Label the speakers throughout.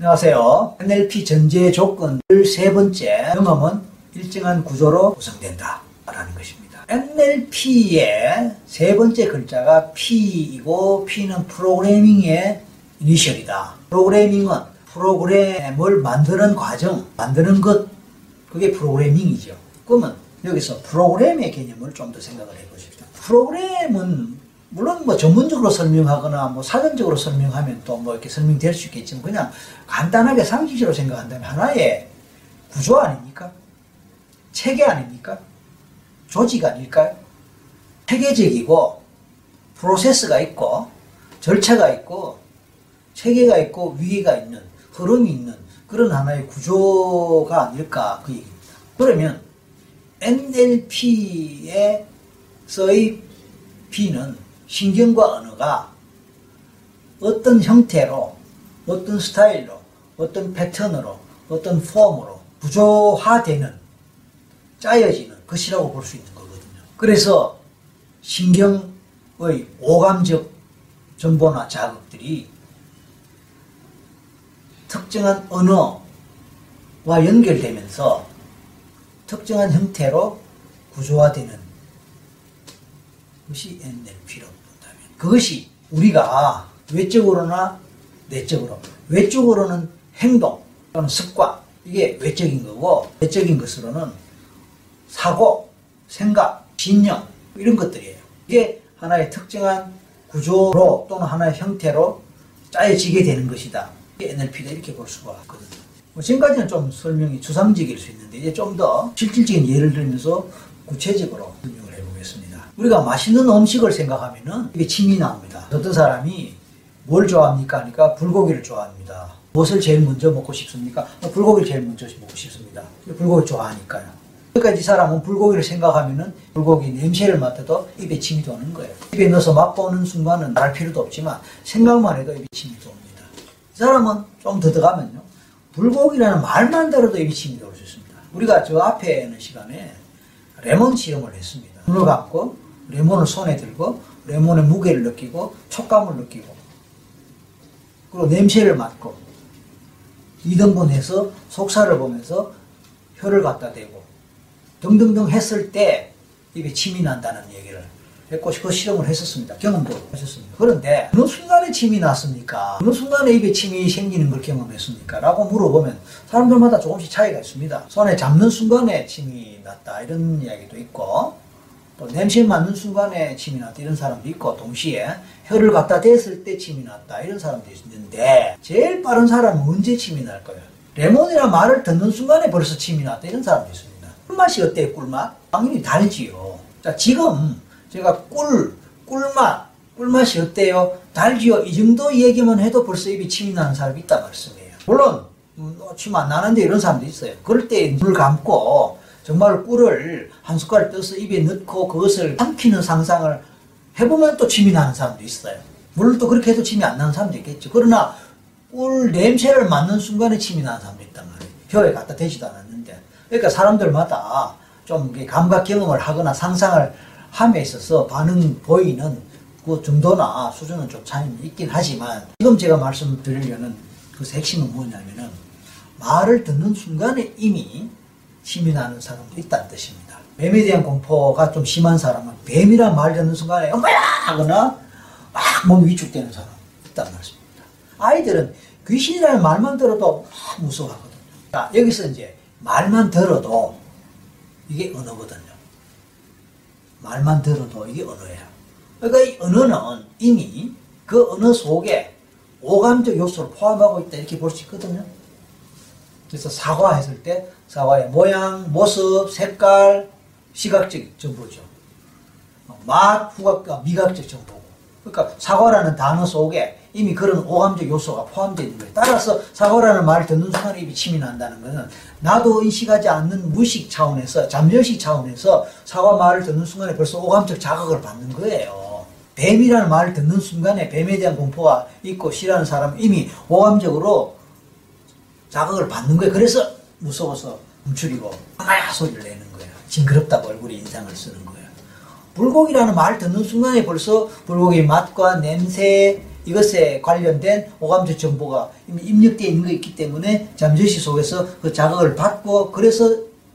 Speaker 1: 안녕하세요. NLP 전제 조건을 세 번째 경험은 일정한 구조로 구성된다. 라는 것입니다. NLP의 세 번째 글자가 P이고 P는 프로그래밍의 이니셜이다. 프로그래밍은 프로그램을 만드는 과정, 만드는 것, 그게 프로그래밍이죠. 그러면 여기서 프로그램의 개념을 좀 더 생각을 해보십시오. 프로그램은 물론 뭐 전문적으로 설명하거나 뭐 사전적으로 설명하면 또 뭐 이렇게 설명될 수 있겠지만 그냥 간단하게 상식적으로 생각한다면 하나의 구조 아닙니까? 체계 아닙니까? 조직 아닐까요? 체계적이고 프로세스가 있고 절차가 있고 체계가 있고 위계가 있는 흐름이 있는 그런 하나의 구조가 아닐까 그 얘기입니다. 그러면 NLP에서의 P는 신경과 언어가 어떤 형태로 어떤 스타일로 어떤 패턴으로 어떤 폼으로 구조화되는 짜여지는 것이라고 볼 수 있는 거거든요. 그래서 신경의 오감적 정보나 자극들이 특정한 언어와 연결되면서 특정한 형태로 구조화되는 것이 NLP라고 그것이 우리가 외적으로나 내적으로 외적으로는 행동 또는 습관 이게 외적인 거고 내적인 것으로는 사고, 생각, 신념 이런 것들이에요. 이게 하나의 특정한 구조로 또는 하나의 형태로 짜여지게 되는 것이다. NLP다 이렇게 볼 수가 있거든요. 뭐 지금까지는 좀 설명이 추상적일 수 있는데 이제 좀 더 실질적인 예를 들면서 구체적으로 해보겠습니다. 우리가 맛있는 음식을 생각하면은 이게 침이 나옵니다. 어떤 사람이 뭘 좋아합니까? 하니까 불고기를 좋아합니다. 무엇을 제일 먼저 먹고 싶습니까? 불고기를 제일 먼저 먹고 싶습니다. 불고기 좋아하니까요. 그러니까 이 사람은 불고기를 생각하면은 불고기 냄새를 맡아도 입에 침이 도는 거예요. 입에 넣어서 맛보는 순간은 말 필요도 없지만 생각만 해도 입에 침이 돕니다. 이 사람은 좀 더 들어가면요. 불고기라는 말만 들어도 입에 침이 돌수 있습니다. 우리가 저 앞에 있는 시간에 레몬 실험을 했습니다. 눈을 감고 레몬을 손에 들고 레몬의 무게를 느끼고 촉감을 느끼고 그리고 냄새를 맡고 이등분 해서 속살을 보면서 혀를 갖다 대고 등등등 했을 때 입에 침이 난다는 얘기를 했고 그 실험을 했었습니다. 경험도 하셨습니다. 그런데 어느 순간에 침이 났습니까? 어느 순간에 입에 침이 생기는 걸 경험했습니까? 라고 물어보면 사람들마다 조금씩 차이가 있습니다. 손에 잡는 순간에 침이 났다 이런 이야기도 있고 또 냄새 맡는 순간에 침이 났다 이런 사람도 있고 동시에 혀를 갖다 댔을 때 침이 났다 이런 사람도 있는데 제일 빠른 사람은 언제 침이 날 거예요? 레몬이라 말을 듣는 순간에 벌써 침이 났다 이런 사람도 있습니다. 꿀맛이 어때요, 꿀맛? 당연히 다르지요. 자, 지금 제가 꿀, 꿀맛, 꿀맛이 어때요? 달지요? 이 정도 얘기만 해도 벌써 입이 침이 나는 사람이 있다 말씀이에요. 물론, 음, 어, 침안 나는데 이런 사람도 있어요. 그럴 때 눈을 감고 정말 꿀을 한 숟갈 떠서 입에 넣고 그것을 삼키는 상상을 해보면 또 침이 나는 사람도 있어요. 물론 또 그렇게 해도 침이 안 나는 사람도 있겠죠. 그러나 꿀 냄새를 맡는 순간에 침이 나는 사람도 있단 말이에요. 혀에 갖다 대지도 않았는데. 그러니까 사람들마다 좀 감각 경험을 하거나 상상을 함에 있어서 반응 보이는 그 정도나 수준은 좀 차이는 있긴 하지만 지금 제가 말씀드리려는 그 핵심은 뭐냐면은 말을 듣는 순간에 이미 힘이 나는 사람도 있다는 뜻입니다. 뱀에 대한 공포가 좀 심한 사람은 뱀이란 말 듣는 순간에 엄마야 하거나 막 몸이 위축되는 사람 있다는 말씀입니다. 아이들은 귀신이라는 말만 들어도 막 무서워하거든요. 자, 여기서 이제 말만 들어도 이게 언어거든요. 말만 들어도 이게 언어예요. 그러니까 이 언어는 이미 그 언어 속에 오감적 요소를 포함하고 있다 이렇게 볼 수 있거든요. 그래서 사과 했을 때 사과의 모양, 모습, 색깔, 시각적 정보죠. 맛, 후각과 미각적 정보고. 그러니까 사과라는 단어 속에 이미 그런 오감적 요소가 포함되어 있는 거예요. 따라서 사과라는 말을 듣는 순간 입이 침이 난다는 것은 나도 인식하지 않는 무식 차원에서 잠재의식 차원에서 사과 말을 듣는 순간에 벌써 오감적 자극을 받는 거예요. 뱀이라는 말을 듣는 순간에 뱀에 대한 공포가 있고 싫어하는 사람은 이미 오감적으로 자극을 받는 거예요. 그래서 무서워서 움츠리고 마야 소리를 내는 거예요. 징그럽다고 얼굴에 인상을 쓰는 거예요. 불고기라는 말 듣는 순간에 벌써 불고기 맛과 냄새, 이것에 관련된 오감적 정보가 이미 입력되어 있는 거 있기 때문에 잠재의식 속에서 그 자극을 받고 그래서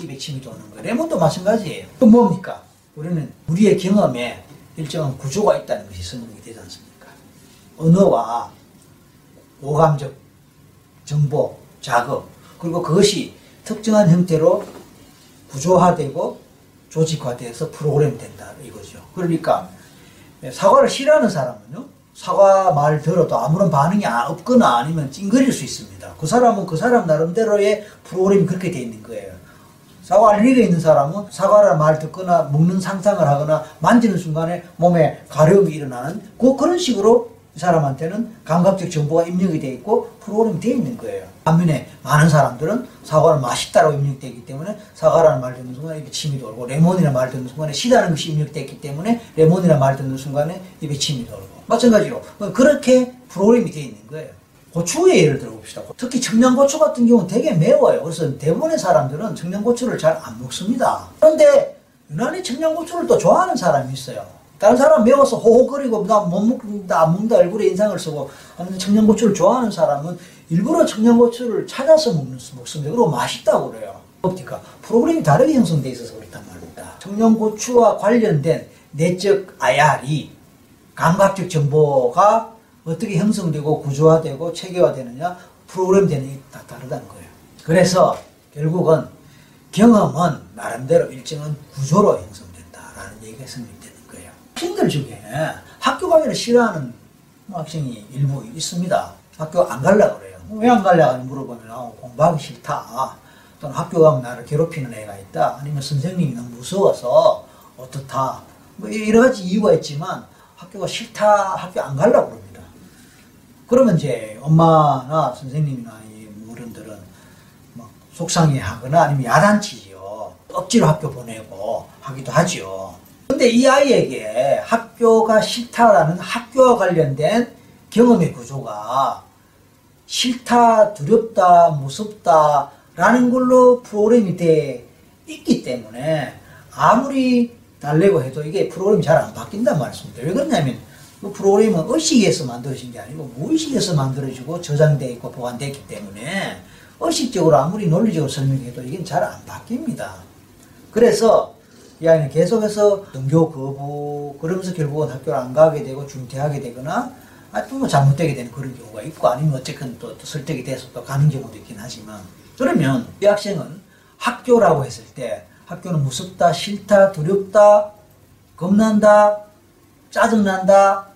Speaker 1: 입에 침이 도는 거예요. 레몬도 마찬가지예요. 그 뭡니까? 우리는 우리의 경험에 일정한 구조가 있다는 것이 설명이 되지 않습니까? 언어와 오감적 정보, 자극, 그리고 그것이 특정한 형태로 구조화되고 조직화돼서 프로그램 된다 이거죠. 그러니까 사과를 싫어하는 사람은요. 사과 말 들어도 아무런 반응이 없거나 아니면 찡그릴 수 있습니다. 그 사람은 그 사람 나름대로의 프로그램이 그렇게 돼 있는 거예요. 사과 알레르기가 있는 사람은 사과를 말 듣거나 먹는 상상을 하거나 만지는 순간에 몸에 가려움이 일어나는 그 그런 식으로 이 사람한테는 감각적 정보가 입력이 되어 있고 프로그램이 되어 있는 거예요. 반면에 많은 사람들은 사과를 맛있다라고 입력되어 있기 때문에 사과라는 말 듣는 순간에 입에 침이 돌고 레몬이라는 말 듣는 순간에 시다는 것이 입력되어 있기 때문에 레몬이라는 말 듣는 순간에 입에 침이 돌고 마찬가지로 그렇게 프로그램이 되어 있는 거예요. 고추의 예를 들어봅시다. 특히 청양고추 같은 경우는 되게 매워요. 그래서 대부분의 사람들은 청양고추를 잘 안 먹습니다. 그런데 유난히 청양고추를 또 좋아하는 사람이 있어요. 다른 사람 매워서 호호거리고 나못 먹는다 안 먹는다 얼굴에 인상을 쓰고 하는 청양고추를 좋아하는 사람은 일부러 청양고추를 찾아서 먹는, 먹습니다. 그리고 맛있다고 그래요. 옵티카 프로그램이 다르게 형성되어 있어서 그렇단 말입니다. 청양고추와 관련된 내적 아야리 감각적 정보가 어떻게 형성되고 구조화되고 체계화되느냐 프로그램 되는 게다 다르다는 거예요. 그래서 결국은 경험은 나름대로 일정한 구조로 형성된다라는 얘기가 거예요. 학생들 중에 학교 가기를 싫어하는 학생이 일부 있습니다. 학교 안 갈라 그래요. 왜 안 갈라 물어보면 어, 공부하기 싫다. 또는 학교 가면 나를 괴롭히는 애가 있다. 아니면 선생님이 너무 무서워서 어떻다. 뭐 여러 가지 이유가 있지만 학교가 싫다. 학교 안 갈라 그럽니다. 그러면 이제 엄마나 선생님이나 이 어른들은 막 속상해 하거나 아니면 야단치지요. 억지로 학교 보내고 하기도 하죠. 근데 이 아이에게 학교가 싫다라는 학교와 관련된 경험의 구조가 싫다, 두렵다, 무섭다 라는 걸로 프로그램이 돼 있기 때문에 아무리 달래고 해도 이게 프로그램이 잘 안 바뀐단 말씀입니다. 왜 그러냐면 그 프로그램은 의식에서 만들어진 게 아니고 무의식에서 만들어지고 저장되어 있고 보관되어 있기 때문에 의식적으로 아무리 논리적으로 설명해도 이게 잘 안 바뀝니다. 그래서 이 아이는 계속해서 등교 거부 그러면서 결국은 학교를 안 가게 되고 중퇴하게 되거나 또뭐 잘못되게 되는 그런 경우가 있고 아니면 어쨌든 또, 또 설득이 돼서 또 가는 경우도 있긴 하지만 그러면 이 학생은 학교라고 했을 때 학교는 무섭다, 싫다, 두렵다, 겁난다, 짜증난다,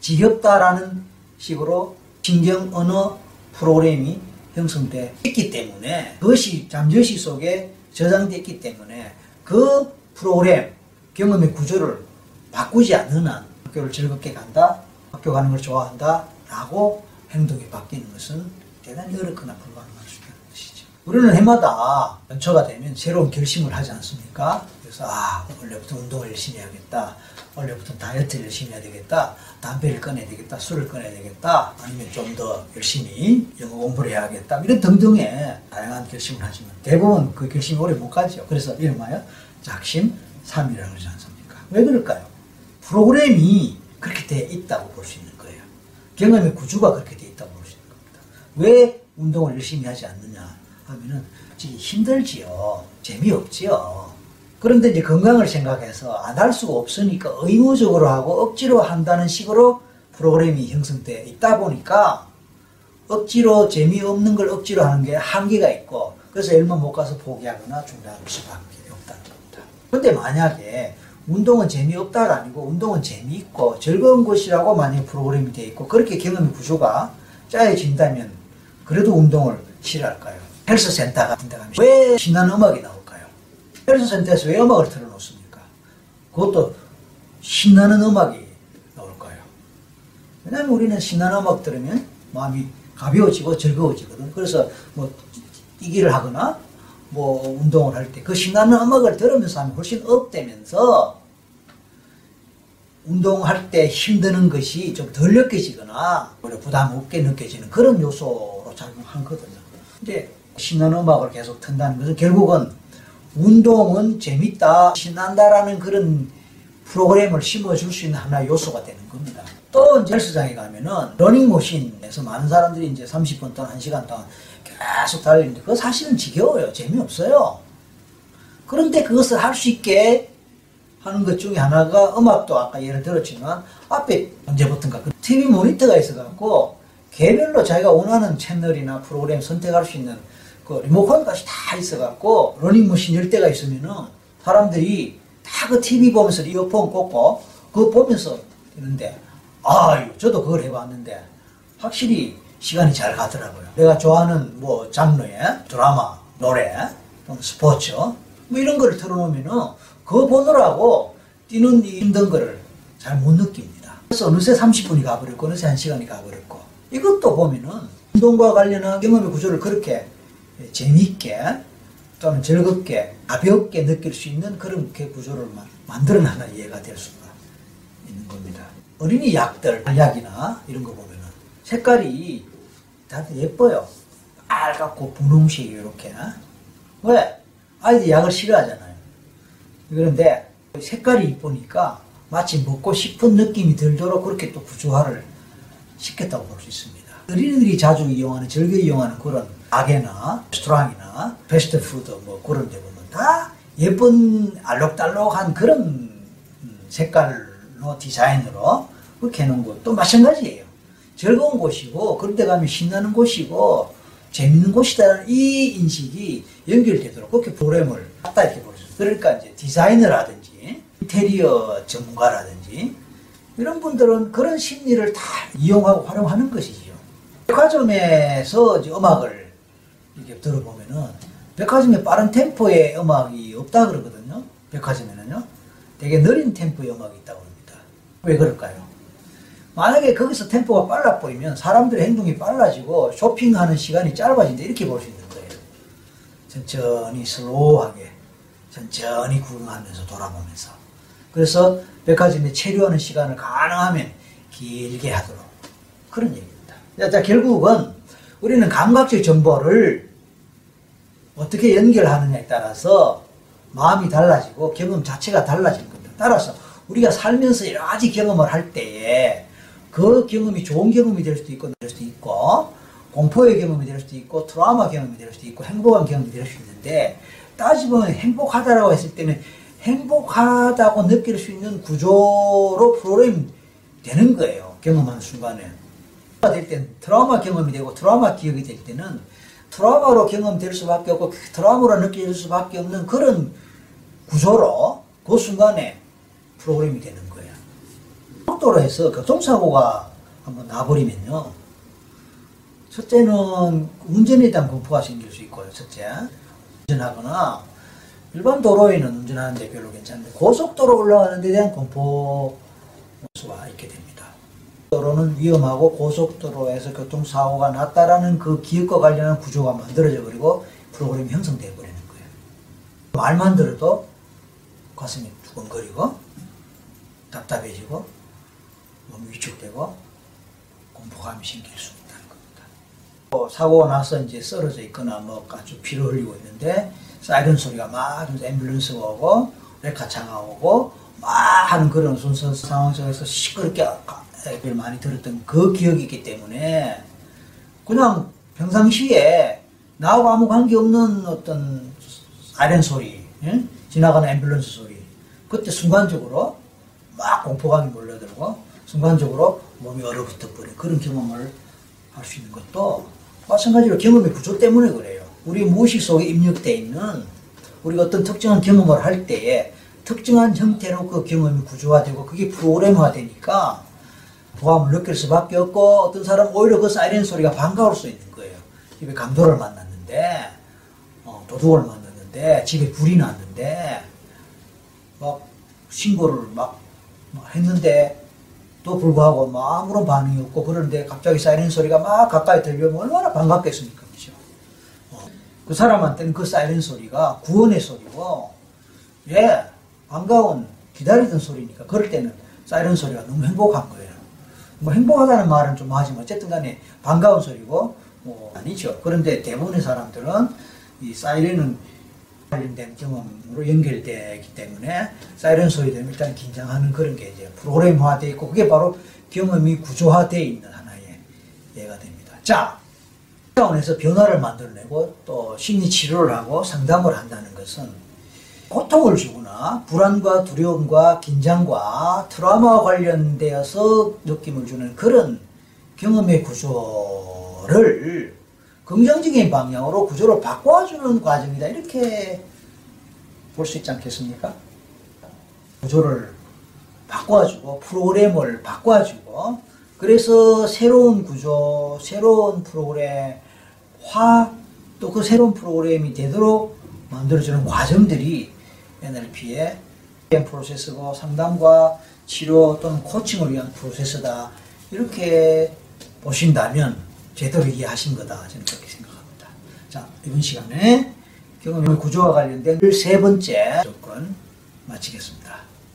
Speaker 1: 지겹다라는 식으로 신경 언어 프로그램이 형성돼 있기 때문에 그것이 잠재의식 속에 저장되어 있기 때문에 그 프로그램 경험의 구조를 바꾸지 않는 한 학교를 즐겁게 간다, 학교 가는 걸 좋아한다 라고 행동이 바뀌는 것은 대단히 어렵거나 불가능할 수 있는 것이죠. 우리는 해마다 연초가 되면 새로운 결심을 하지 않습니까? 그래서 아 원래부터 운동을 열심히 해야겠다. 원래부터 다이어트를 열심히 해야 되겠다. 담배를 꺼내야 되겠다. 술을 꺼내야 되겠다. 아니면 좀 더 열심히 영어 공부를 해야겠다. 이런 등등의 다양한 결심을 하지만 대부분 그 결심이 오래 못 가죠. 그래서 이름하여 작심 삼이라고 그러지 않습니까? 왜 그럴까요? 프로그램이 그렇게 돼 있다고 볼 수 있는 거예요. 경험의 구조가 그렇게 돼 있다고 볼 수 있는 겁니다. 왜 운동을 열심히 하지 않느냐 하면은 힘들지요. 재미없지요. 그런데 이제 건강을 생각해서 안 할 수가 없으니까 의무적으로 하고 억지로 한다는 식으로 프로그램이 형성돼 있다 보니까 억지로 재미없는 걸 억지로 하는 게 한계가 있고 그래서 얼마 못 가서 포기하거나 중단할 수밖에. 근데 만약에 운동은 재미없다가 아니고 운동은 재미있고 즐거운 것이라고 만약 프로그램이 돼 있고 그렇게 경험의 구조가 짜여진다면 그래도 운동을 싫어할까요? 헬스센터 같은 데 가면 왜 신나는 음악이 나올까요? 헬스센터에서 왜 음악을 틀어놓습니까? 그것도 신나는 음악이 나올까요? 왜냐하면 우리는 신나는 음악 들으면 마음이 가벼워지고 즐거워지거든. 그래서 뭐 이기를 하거나 뭐 운동을 할 때 그 신나는 음악을 들으면서 하면 훨씬 업되면서 운동할 때 힘드는 것이 좀 덜 느껴지거나 부담 없게 느껴지는 그런 요소로 작용하거든요. 근데 신나는 음악을 계속 튼다는 것은 결국은 운동은 재밌다, 신난다라는 그런 프로그램을 심어줄 수 있는 하나의 요소가 되는 겁니다. 또 이제 헬스장에 가면은 러닝머신에서 많은 사람들이 이제 30분 동안 1시간 동안 계속 달리는데 그거 사실은 지겨워요. 재미없어요. 그런데 그것을 할 수 있게 하는 것 중에 하나가 음악도 아까 예를 들었지만 앞에 언제부턴가 그 TV 모니터가 있어갖고 개별로 자기가 원하는 채널이나 프로그램 선택할 수 있는 그 리모컨까지 다 있어갖고 러닝머신 열 대가 있으면은 사람들이 다 그 TV 보면서 이어폰 꽂고 그거 보면서 있는데 아유 저도 그걸 해봤는데 확실히 시간이 잘 가더라고요. 내가 좋아하는 뭐 장르의 드라마, 노래, 스포츠 뭐 이런 거를 틀어놓으면은 그거 보느라고 뛰는 이 힘든 거를 잘 못 느낍니다. 그래서 어느새 30분이 가버렸고 어느새 1시간이 가버렸고 이것도 보면은 운동과 관련한 경험의 구조를 그렇게 재미있게 또는 즐겁게 가볍게 느낄 수 있는 그런 그 구조를 만- 만들어놔야 이해가 될 수가 있는 겁니다. 어린이 약들, 약이나 이런 거 보면은 색깔이 다들 예뻐요. 빨갛고 분홍색 이렇게. 왜? 아이들 약을 싫어하잖아요. 그런데 색깔이 이쁘니까 마치 먹고 싶은 느낌이 들도록 그렇게 또 구조화를 시켰다고 볼 수 있습니다. 어린이들이 자주 이용하는, 즐겨 이용하는 그런 가게나 레스토랑이나 패스트푸드 뭐 그런 데 보면 다 예쁜 알록달록한 그런 음, 색깔로 디자인으로 그렇게 해놓은 것도 마찬가지예요. 즐거운 곳이고 그런 데 가면 신나는 곳이고 재밌는 곳이다라는 이 인식이 연결되도록 그렇게 프로그램을 갖다 이렇게 보여줘요. 그러니까 이제 디자이너라든지 인테리어 전문가라든지 이런 분들은 그런 심리를 다 이용하고 활용하는 것이죠. 백화점에서 음악을 이렇게 들어보면은 백화점에 빠른 템포의 음악이 없다 그러거든요. 백화점에는요. 되게 느린 템포의 음악이 있다고 합니다. 왜 그럴까요? 만약에 거기서 템포가 빨라 보이면 사람들의 행동이 빨라지고 쇼핑하는 시간이 짧아진다 이렇게 볼 수 있는 거예요. 천천히 슬로우하게 천천히 구경하면서 돌아보면서 그래서 백화점에 체류하는 시간을 가능하면 길게 하도록 그런 얘기입니다. 자, 자, 결국은 우리는 감각적 정보를 어떻게 연결하느냐에 따라서 마음이 달라지고 경험 자체가 달라지는 겁니다. 따라서 우리가 살면서 여러 가지 경험을 할 때에 그 경험이 좋은 경험이 될 수도 있고 될 수도 있고 공포의 경험이 될 수도 있고 트라우마 경험이 될 수도 있고 행복한 경험이 될 수 있는데 따지보면 행복하다라고 했을 때는 행복하다고 느낄 수 있는 구조로 프로그램 되는 거예요. 경험하는 순간에. 될 때는 트라우마 경험이 되고 트라우마 기억이 될 때는 트라우마로 경험될 수밖에 없고 그 트라우마로 느낄 수밖에 없는 그런 구조로 그 순간에 프로그램이 되는 거예요. 고속도로 해서 교통사고가 한번 나버리면요. 첫째는 운전에 대한 공포가 생길 수 있고요. 첫째. 운전하거나 일반 도로에는 운전하는데 별로 괜찮은데 고속도로 올라가는 데 대한 공포 수가 있게 됩니다. 도로는 위험하고 고속도로에서 교통사고가 났다라는 그 기억과 관련한 구조가 만들어져 버리고 프로그램이 형성되어 버리는 거예요. 말만 들어도 가슴이 두근거리고 답답해지고 몸이 위축되고 공포감이 생길 수 있다는 겁니다. 또 사고가 나서 이제 쓰러져 있거나 뭐 아주 피를 흘리고 있는데 사이렌 소리가 막 앰뷸런스가 오고 레카차가 오고 막 하는 그런 순서 상황 속에서 시끄럽게 를 많이 들었던 그 기억이 있기 때문에 그냥 평상시에 나하고 아무 관계없는 어떤 사이렌 소리, 예? 지나가는 앰뷸런스 소리 그때 순간적으로 막 공포감이 몰려들고 순간적으로 몸이 얼어붙어 버린 그런 경험을 할 수 있는 것도 마찬가지로 경험의 구조 때문에 그래요. 우리 무의식 속에 입력되어 있는 우리가 어떤 특정한 경험을 할 때에 특정한 형태로 그 경험이 구조화되고 그게 프로그램화 되니까 보암을 느낄 수밖에 없고 어떤 사람은 오히려 그 사이렌 소리가 반가울 수 있는 거예요. 집에 강도를 만났는데 어, 도둑을 만났는데 집에 불이 났는데 막 신고를 막, 막 했는데 또 불구하고 막 아무런 반응이 없고 그러는데 갑자기 사이렌 소리가 막 가까이 들려면 얼마나 반갑겠습니까 그죠? 어, 그 사람한테는 그 사이렌 소리가 구원의 소리고 예 반가운 기다리던 소리니까 그럴 때는 사이렌 소리가 너무 행복한 거예요. 뭐 행복하다는 말은 좀 하지만 어쨌든 간에 반가운 소리고 뭐 아니죠. 그런데 대부분의 사람들은 이 사이렌은 관련된 경험으로 연결되기 때문에 사이렌 소리 되면 일단 긴장하는 그런 게 이제 프로그램화되어 있고 그게 바로 경험이 구조화되어 있는 하나의 예가 됩니다. 자, 차원에서 변화를 만들어내고 또 심리 치료를 하고 상담을 한다는 것은 고통을 주거나 불안과 두려움과 긴장과 트라우마와 관련되어서 느낌을 주는 그런 경험의 구조를 긍정적인 방향으로 구조를 바꿔주는 과정이다. 이렇게 볼 수 있지 않겠습니까? 구조를 바꿔주고 프로그램을 바꿔주고 그래서 새로운 구조, 새로운 프로그램 화 또 그 새로운 프로그램이 되도록 만들어주는 과정들이 NLP의 프로세스고 상담과 치료 또는 코칭을 위한 프로세스다. 이렇게 보신다면 제대로 이해하신 거다. 저는 그렇게 생각합니다. 자, 이번 시간에 경험의 구조와 관련된 세 번째 조건 마치겠습니다.